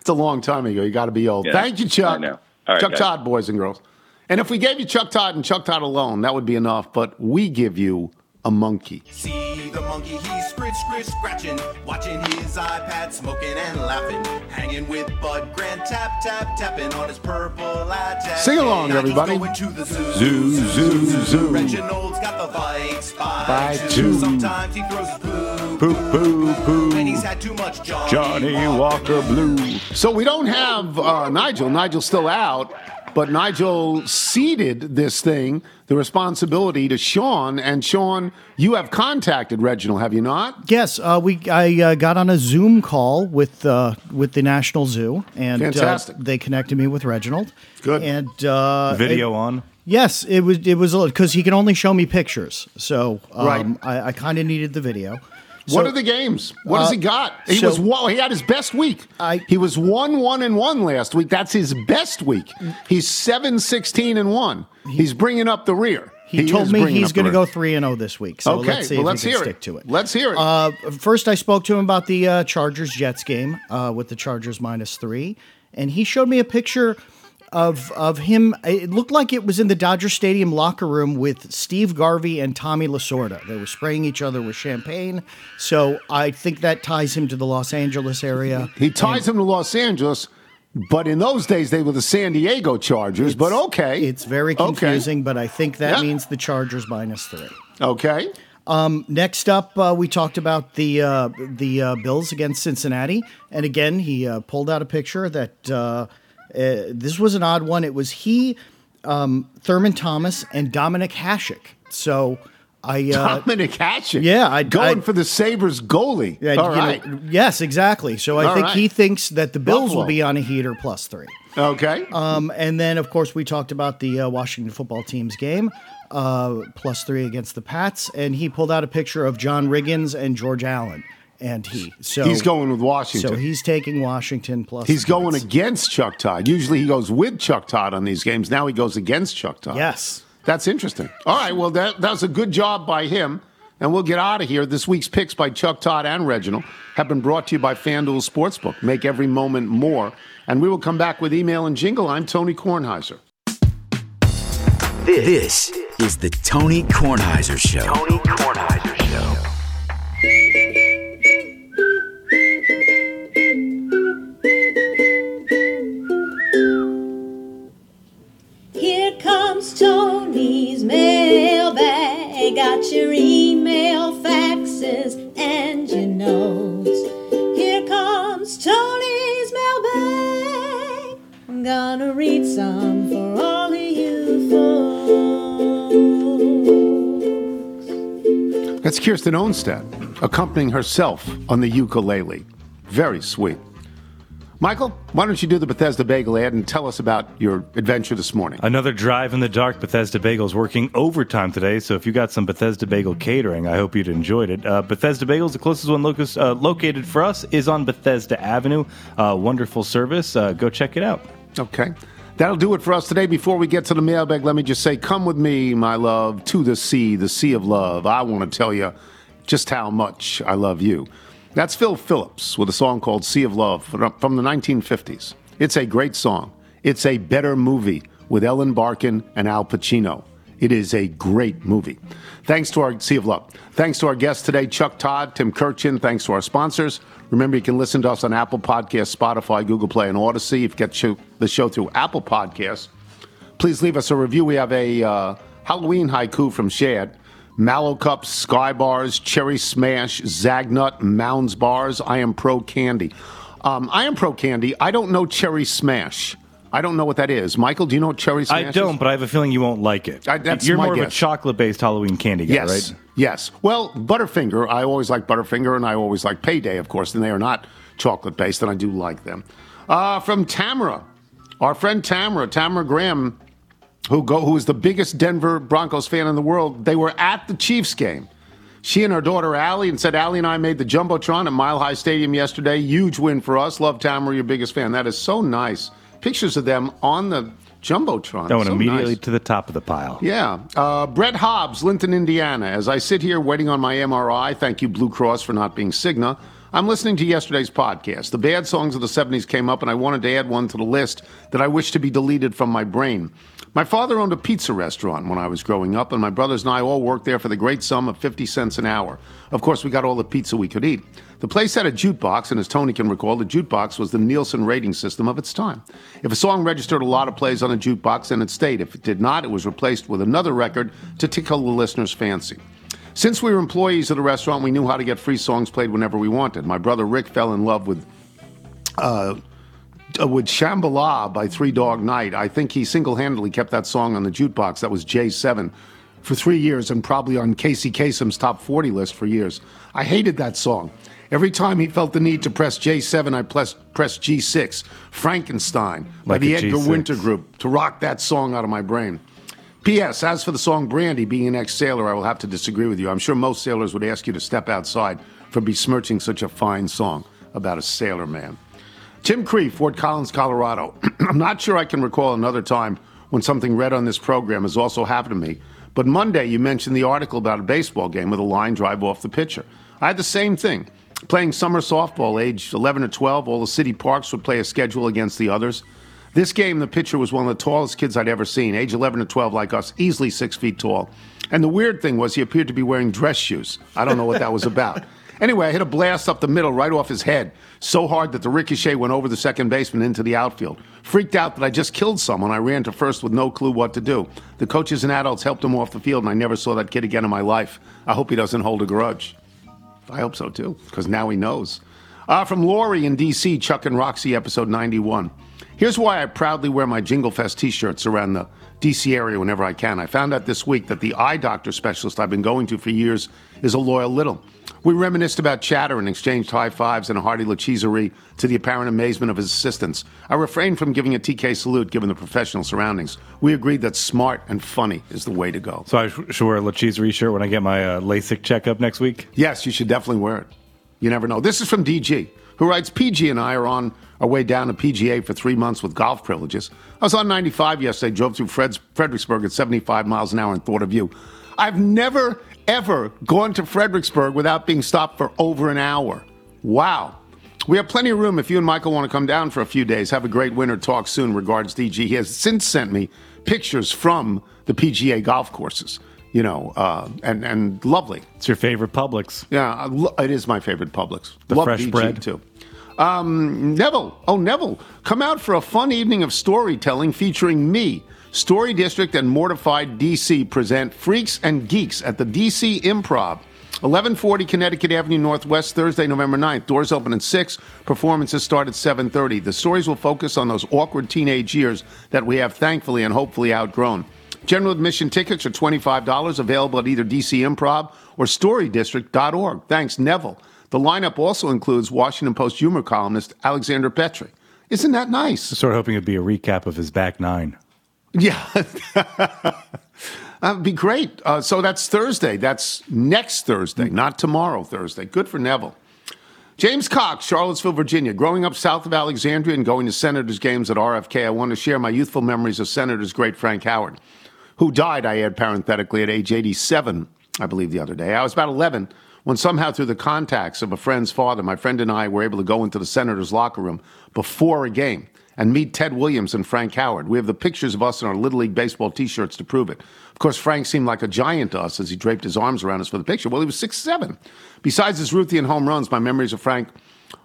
It's a long time ago. You got to be old. Yeah, Thank you, Chuck. I know. All right, Chuck guys. Todd, boys and girls. And if we gave you Chuck Todd and Chuck Todd alone, that would be enough. But we give you a monkey. See the monkey, he's scritch, scritch, scratching, watching his iPad, smoking and laughing, hanging with Bud Grant, tap, tap, tapping on his purple iPad. Sing along, everybody. Going to the zoo. Zoo, zoo, zoo. Reginald's got the Vikes by, By two. two. Sometimes he throws his poo. Poo, poo, poo. And he's had too much Johnny, Johnnie Walker Blue. So we don't have uh, Nigel. Nigel's still out, but Nigel ceded this thing, the responsibility to Sean. And Sean, you have contacted Reginald, have you not? Yes, uh, we I uh, got on a Zoom call with uh, with the National Zoo, and uh, Fantastic. they connected me with Reginald. Good. And uh, Video it- on. Yes, it was it was because he can only show me pictures, so um, Right. I, I kind of needed the video. What So- are the games? What has Uh, he got? He so- was one, he had his best week. he was one one and one last week. That's his best week. He's seven sixteen and one. He's bringing up the rear. He, told me he's going to go three and zero this week. So Okay, let's see well, if let's he hear stick it. to it. Let's hear it. Uh, first, I spoke to him about the uh, Chargers Jets game uh, with the Chargers minus three, and he showed me a picture of of him. It looked like it was in the Dodger Stadium locker room with Steve Garvey and Tommy Lasorda. They were spraying each other with champagne. So I think that ties him to the Los Angeles area. He ties him to Los Angeles, but in those days they were the San Diego Chargers. But okay, It's very Okay. confusing, but I think that Yeah. means the Chargers minus three. Okay. Um, next up, uh, we talked about the uh, the uh, Bills against Cincinnati, and again, he uh, pulled out a picture that uh, this was an odd one. It was he, um, Thurman Thomas, and Dominik Hasek. So I uh, Dominic Hatchet. Yeah, I going I- for the Sabres goalie. Yeah, All you know, yes, exactly. So I All think right. he thinks that the Bills Buffalo. will be on a heater plus three. Okay. Um, and then, of course, we talked about the uh, Washington football team's game, uh, plus three against the Pats, and he pulled out a picture of John Riggins and George Allen, and he. So He's going with Washington. So he's taking Washington plus. He's going points. against Chuck Todd. Usually he goes with Chuck Todd on these games. Now he goes against Chuck Todd. Yes. That's interesting. All right. Well, that, that was a good job by him. And we'll get out of here. This week's picks by Chuck Todd and Reginald have been brought to you by FanDuel Sportsbook. Make every moment more. And we will come back with email and jingle. I'm Tony Kornheiser. This is the Tony Kornheiser Show. Tony Kornheiser Show. Mailbag. Got your email, faxes, and your notes. Here comes Tony's mailbag. I'm gonna read some for all of you folks. That's Kirsten Onstad accompanying herself on the ukulele. Very sweet. Michael, why don't you do the Bethesda Bagel ad and tell us about your adventure this morning? Another drive in the dark. Bethesda Bagels working overtime today. So if you got some Bethesda Bagel catering, I hope you'd enjoyed it. Uh, Bethesda Bagels, the closest one locus, uh, located for us, is on Bethesda Avenue. Uh, wonderful service. Uh, go check it out. Okay. That'll do it for us today. Before we get to the mailbag, let me just say, come with me, my love, to the sea, the sea of love. I want to tell you just how much I love you. That's Phil Phillips with a song called Sea of Love from the 1950s. It's a great song. It's a better movie with Ellen Barkin and Al Pacino. It is a great movie. Thanks to our Sea of Love. Thanks to our guests today, Chuck Todd, Tim Kurkjian. Thanks to our sponsors. Remember, you can listen to us on Apple Podcasts, Spotify, Google Play, and Audacy. If you get the show through Apple Podcasts, please leave us a review. We have a uh, Halloween haiku from Shad. Mallow Cups, Sky Bars, Cherry Smash, Zagnut, Mounds Bars. I am pro candy. Um, I am pro candy. I don't know Cherry Smash. I don't know what that is. Michael, do you know what Cherry Smash I don't, but I have a feeling you won't like it. I- that's You're more of a chocolate-based Halloween candy guy, Yes. right? Yes. Well, Butterfinger, I always like Butterfinger, and I always like Payday, of course, and they are not chocolate based, and I do like them. Uh, from Tamara, our friend Tamara, Tamara Graham, who go who is the biggest Denver Broncos fan in the world. They were at the Chiefs game. She and her daughter Allie and said Allie and I made the jumbotron at Mile High Stadium yesterday. Huge win for us. Love Tamara, your biggest fan. That is so nice. Pictures of them on the jumbotron. That went So immediately nice. to the top of the pile. Yeah. Uh, Brett Hobbs, Linton, Indiana. As I sit here waiting on my MRI, thank you, Blue Cross, for not being Cigna. I'm listening to yesterday's podcast. The bad songs of the 70s came up, and I wanted to add one to the list that I wish to be deleted from my brain. My father owned a pizza restaurant when I was growing up, and my brothers and I all worked there for the great sum of 50 cents an hour. Of course, we got all the pizza we could eat. The place had a jukebox, and as Tony can recall, the jukebox was the Nielsen rating system of its time. If a song registered a lot of plays on a jukebox, then it stayed. If it did not, it was replaced with another record to tickle the listener's fancy. Since we were employees of the restaurant, we knew how to get free songs played whenever we wanted. My brother Rick fell in love with uh, Uh, with Shambhala by Three Dog Night. I think he single handedly kept that song on the jukebox. That was J7 for three years and probably on Casey Kasem's top 40 list for years. I hated that song. Every time he felt the need to press J7, I pressed, pressed G6, Frankenstein by Like the Edgar G6. Winter Group to rock that song out of my brain. P.S. As for the song Brandy, being an ex sailor, I will have to disagree with you. I'm sure most sailors would ask you to step outside for besmirching such a fine song about a sailor man. Tim Cree, Fort Collins, Colorado. I'm not sure I can recall another time when something read on this program has also happened to me, but Monday you mentioned the article about a baseball game with a line drive off the pitcher. I had the same thing. Playing summer softball, age 11 or 12, all the city parks would play a schedule against the others. This game, the pitcher was one of the tallest kids I'd ever seen, age 11 or 12, like us, easily six feet tall. And the weird thing was he appeared to be wearing dress shoes. I don't know what that was about. Anyway, I hit a blast up the middle right off his head, so hard that the ricochet went over the second baseman into the outfield. Freaked out that I just killed someone, I ran to first with no clue what to do. The coaches and adults helped him off the field, and I never saw that kid again in my life. I hope he doesn't hold a grudge. I hope so too, because now he knows. Uh, from Lori in D.C., Chuck and Roxy, episode 91. Here's why I proudly wear my Jingle Fest t shirts around the DC area whenever I can. I found out this week that the eye doctor specialist I've been going to for years is a loyal little. We reminisced about chatter and exchanged high fives and a hearty lacheserie to the apparent amazement of his assistants. I refrained from giving a TK salute given the professional surroundings. We agreed that smart and funny is the way to go. So I sh- should wear a Lacheserie shirt when I get my uh, LASIK checkup next week? Yes, you should definitely wear it. You never know. This is from DG, who writes PG and I are on our way down to PGA for three months with golf privileges. I was on 95 yesterday, drove through Fred's, Fredericksburg at 75 miles an hour and thought of you. I've never, ever gone to Fredericksburg without being stopped for over an hour. Wow. We have plenty of room if you and Michael want to come down for a few days. Have a great winter. Talk soon. Regards, DG. He has since sent me pictures from the PGA golf courses. You know, uh, and and lovely. It's your favorite Publix. Yeah, lo- it is my favorite Publix. The Love fresh DG bread. too. Um, Neville, oh Neville, come out for a fun evening of storytelling featuring me. Story District and Mortified DC present Freaks and Geeks at the DC Improv. 1140 Connecticut Avenue Northwest, Thursday, November 9th. Doors open at 6. Performances start at 7.30. The stories will focus on those awkward teenage years that we have thankfully and hopefully outgrown. General admission tickets are $25, available at either DC Improv or StoryDistrict.org. Thanks, Neville. The lineup also includes Washington Post humor columnist Alexandra Petri. Isn't that nice? Sort of hoping it'd be a recap of his back nine. Yeah. That'd be great. Uh, so that's Thursday. That's next Thursday, not tomorrow Thursday. Good for Neville. James Cox, Charlottesville, Virginia. Growing up south of Alexandria and going to Senators games at RFK, I want to share my youthful memories of Senators great Frank Howard, who died, I add parenthetically, at age 87, I believe, the other day. I was about 11 when somehow through the contacts of a friend's father, my friend and I were able to go into the Senators locker room before a game and meet Ted Williams and Frank Howard. We have the pictures of us in our Little League Baseball t shirts to prove it. Of course, Frank seemed like a giant to us as he draped his arms around us for the picture. Well, he was six seven. Besides his Ruthian home runs, my memories of Frank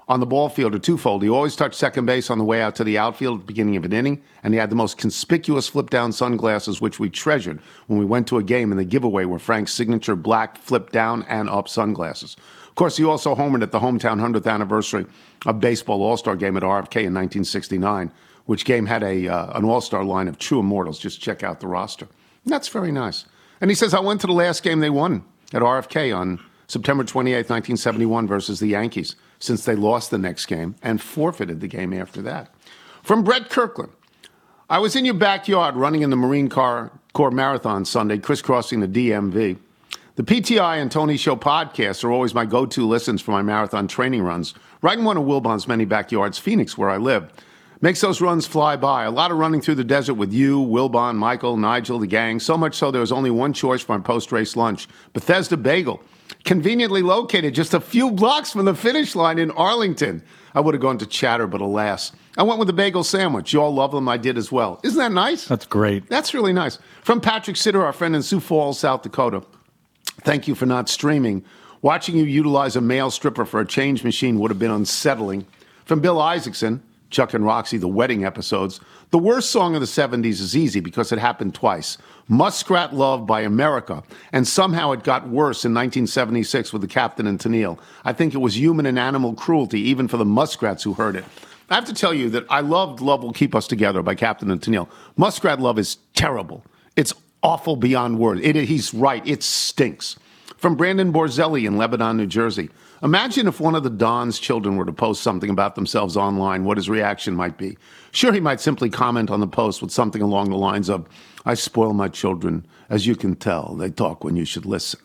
on the ball field are twofold. He always touched second base on the way out to the outfield at the beginning of an inning, and he had the most conspicuous flip down sunglasses, which we treasured when we went to a game, and the giveaway were Frank's signature black flip down and up sunglasses. Of course, he also homered at the hometown 100th anniversary of Baseball All Star game at RFK in 1969, which game had a, uh, an All Star line of true immortals. Just check out the roster. And that's very nice. And he says, I went to the last game they won at RFK on September 28, 1971, versus the Yankees, since they lost the next game and forfeited the game after that. From Brett Kirkland. I was in your backyard running in the Marine Corps Marathon Sunday, crisscrossing the DMV. The PTI and Tony Show podcasts are always my go to listens for my marathon training runs, right in one of Wilbon's many backyards, Phoenix, where I live. Makes those runs fly by. A lot of running through the desert with you, Wilbon, Michael, Nigel, the gang. So much so there was only one choice for my post race lunch Bethesda Bagel. Conveniently located just a few blocks from the finish line in Arlington. I would have gone to Chatter, but alas. I went with the bagel sandwich. You all love them. I did as well. Isn't that nice? That's great. That's really nice. From Patrick Sitter, our friend in Sioux Falls, South Dakota. Thank you for not streaming. Watching you utilize a male stripper for a change machine would have been unsettling. From Bill Isaacson, Chuck and Roxy, the wedding episodes. The worst song of the 70s is easy because it happened twice. Muskrat Love by America, and somehow it got worse in 1976 with the Captain and Tennille. I think it was human and animal cruelty, even for the muskrats who heard it. I have to tell you that I loved Love Will Keep Us Together by Captain and Tennille. Muskrat Love is terrible. It's awful beyond words. It, he's right, it stinks. From Brandon Borzelli in Lebanon, New Jersey. Imagine if one of the Don's children were to post something about themselves online, what his reaction might be. Sure, he might simply comment on the post with something along the lines of, I spoil my children. As you can tell, they talk when you should listen.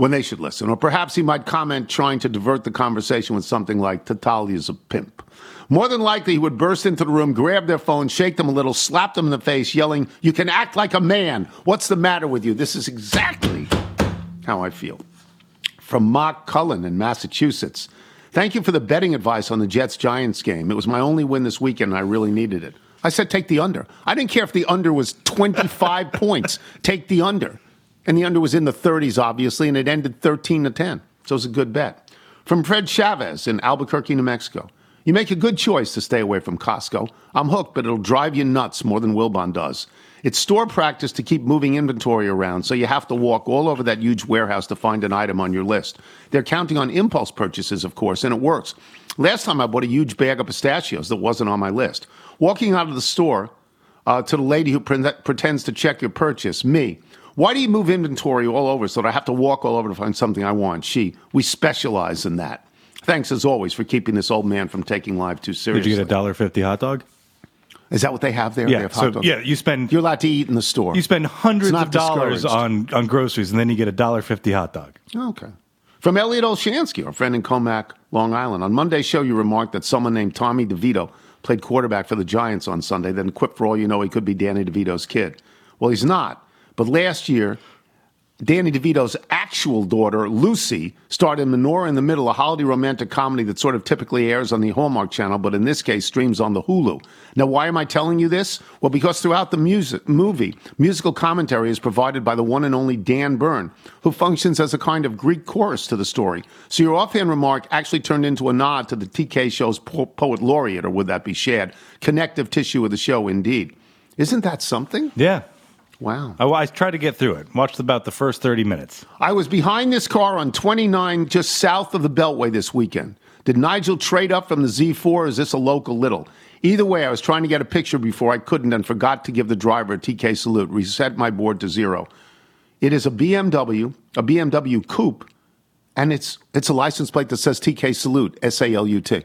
When they should listen. Or perhaps he might comment trying to divert the conversation with something like, Tattaglia is a pimp. More than likely, he would burst into the room, grab their phone, shake them a little, slap them in the face, yelling, You can act like a man. What's the matter with you? This is exactly how I feel. From Mark Cullen in Massachusetts. Thank you for the betting advice on the Jets Giants game. It was my only win this weekend, and I really needed it. I said take the under. I didn't care if the under was 25 points. Take the under. And the under was in the 30s, obviously, and it ended 13 to 10. So it was a good bet. From Fred Chavez in Albuquerque, New Mexico. You make a good choice to stay away from Costco. I'm hooked, but it'll drive you nuts more than Wilbon does. It's store practice to keep moving inventory around, so you have to walk all over that huge warehouse to find an item on your list. They're counting on impulse purchases, of course, and it works. Last time I bought a huge bag of pistachios that wasn't on my list. Walking out of the store uh, to the lady who pre- pretends to check your purchase, me. Why do you move inventory all over so that I have to walk all over to find something I want? She. We specialize in that. Thanks as always for keeping this old man from taking life too seriously. Did you get a dollar fifty hot dog? Is that what they have there? They Yeah. have So dogs? yeah, you spend You're allowed to eat in the store. you spend hundreds of dollars on on groceries, and then you get a dollar fifty hot dog. Okay. From Elliot Olshansky, our friend in Commack, Long Island. On Monday's show, you remarked that someone named Tommy DeVito played quarterback for the Giants on Sunday, then quipped for all you know he could be Danny DeVito's kid. Well, he's not. But last year, Danny DeVito's actual daughter, Lucy, starred in Menorah in the Middle, a holiday romantic comedy that sort of typically airs on the Hallmark Channel, but in this case streams on the Hulu. Now, why am I telling you this? Well, because throughout the music, movie, musical commentary is provided by the one and only Dan Bern, who functions as a kind of Greek chorus to the story. So your offhand remark actually turned into a nod to the TK show's po- poet laureate, or would that be Shad? Connective tissue of the show, indeed. Isn't that something? Yeah. Wow. I, I tried to get through it. Watched about the first thirty minutes. I was behind this car on 29 just south of the Beltway this weekend. Did Nigel trade up from the Z4 or is this a local little? Either way, I was trying to get a picture before I couldn't and forgot to give the driver a TK salute. Reset my board to zero. It is a BMW, a BMW coupe, and it's it's a license plate that says TK salute, S A L U T.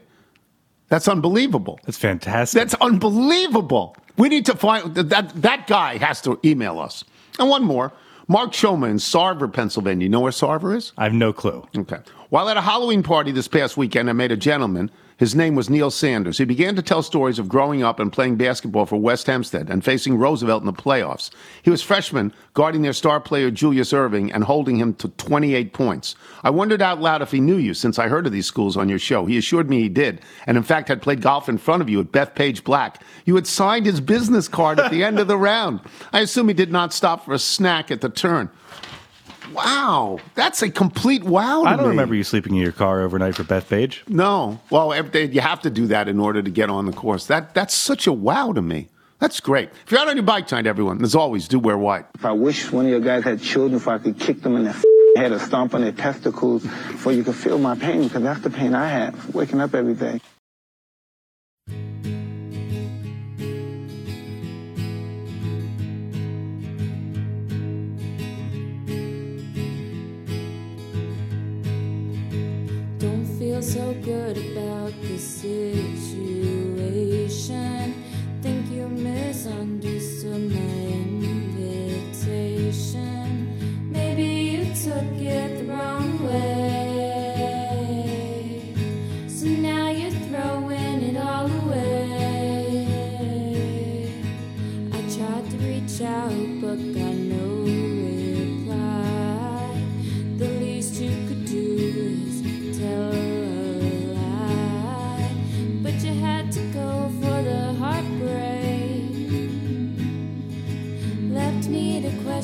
That's unbelievable. That's fantastic. That's unbelievable. We need to find that that guy has to email us. And one more. Mark Shoma in Sarver, Pennsylvania. You know where Sarver is? I have no clue. Okay. While at a Halloween party this past weekend, I met a gentleman. His name was Neil Sanders. He began to tell stories of growing up and playing basketball for West Hempstead and facing Roosevelt in the playoffs. He was freshman, guarding their star player Julius Erving and holding him to 28 points. I wondered out loud if he knew you since I heard of these schools on your show. He assured me he did, and in fact had played golf in front of you at Bethpage Black. You had signed his business card at the end of the round. I assume he did not stop for a snack at the turn. Wow, that's a complete wow. To me. I don't me. remember you sleeping in your car overnight for Bethpage. No. Well, every day you have to do that in order to get on the course. That that's such a wow to me. That's great. If you're out on your bike tonight, everyone, as always, do wear white. If I wish one of your guys had children, if I could kick them in their head or stomp on their testicles, for you could feel my pain, because that's the pain I have waking up every day. Feel so good about the situation. Think you misunderstood my invitation. Maybe you took it the wrong way. So now you're throwing it all away. I tried to reach out, but got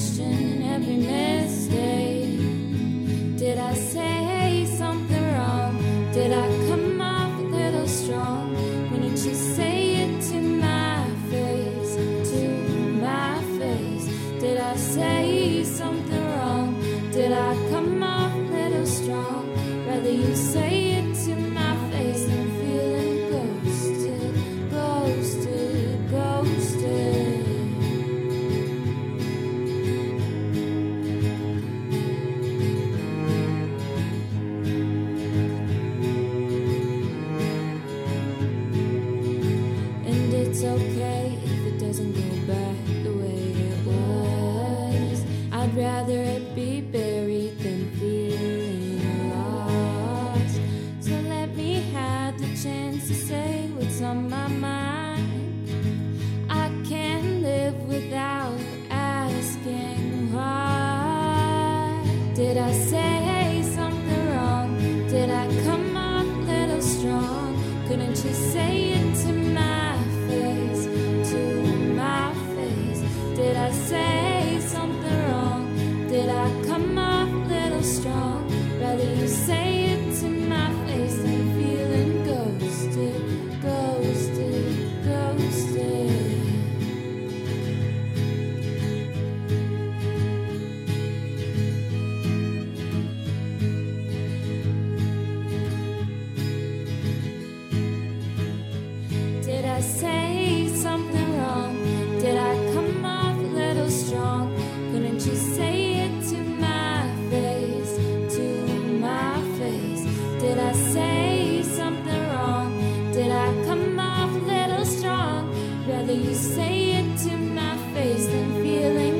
question every mistake. Then you say it to my face, and feeling.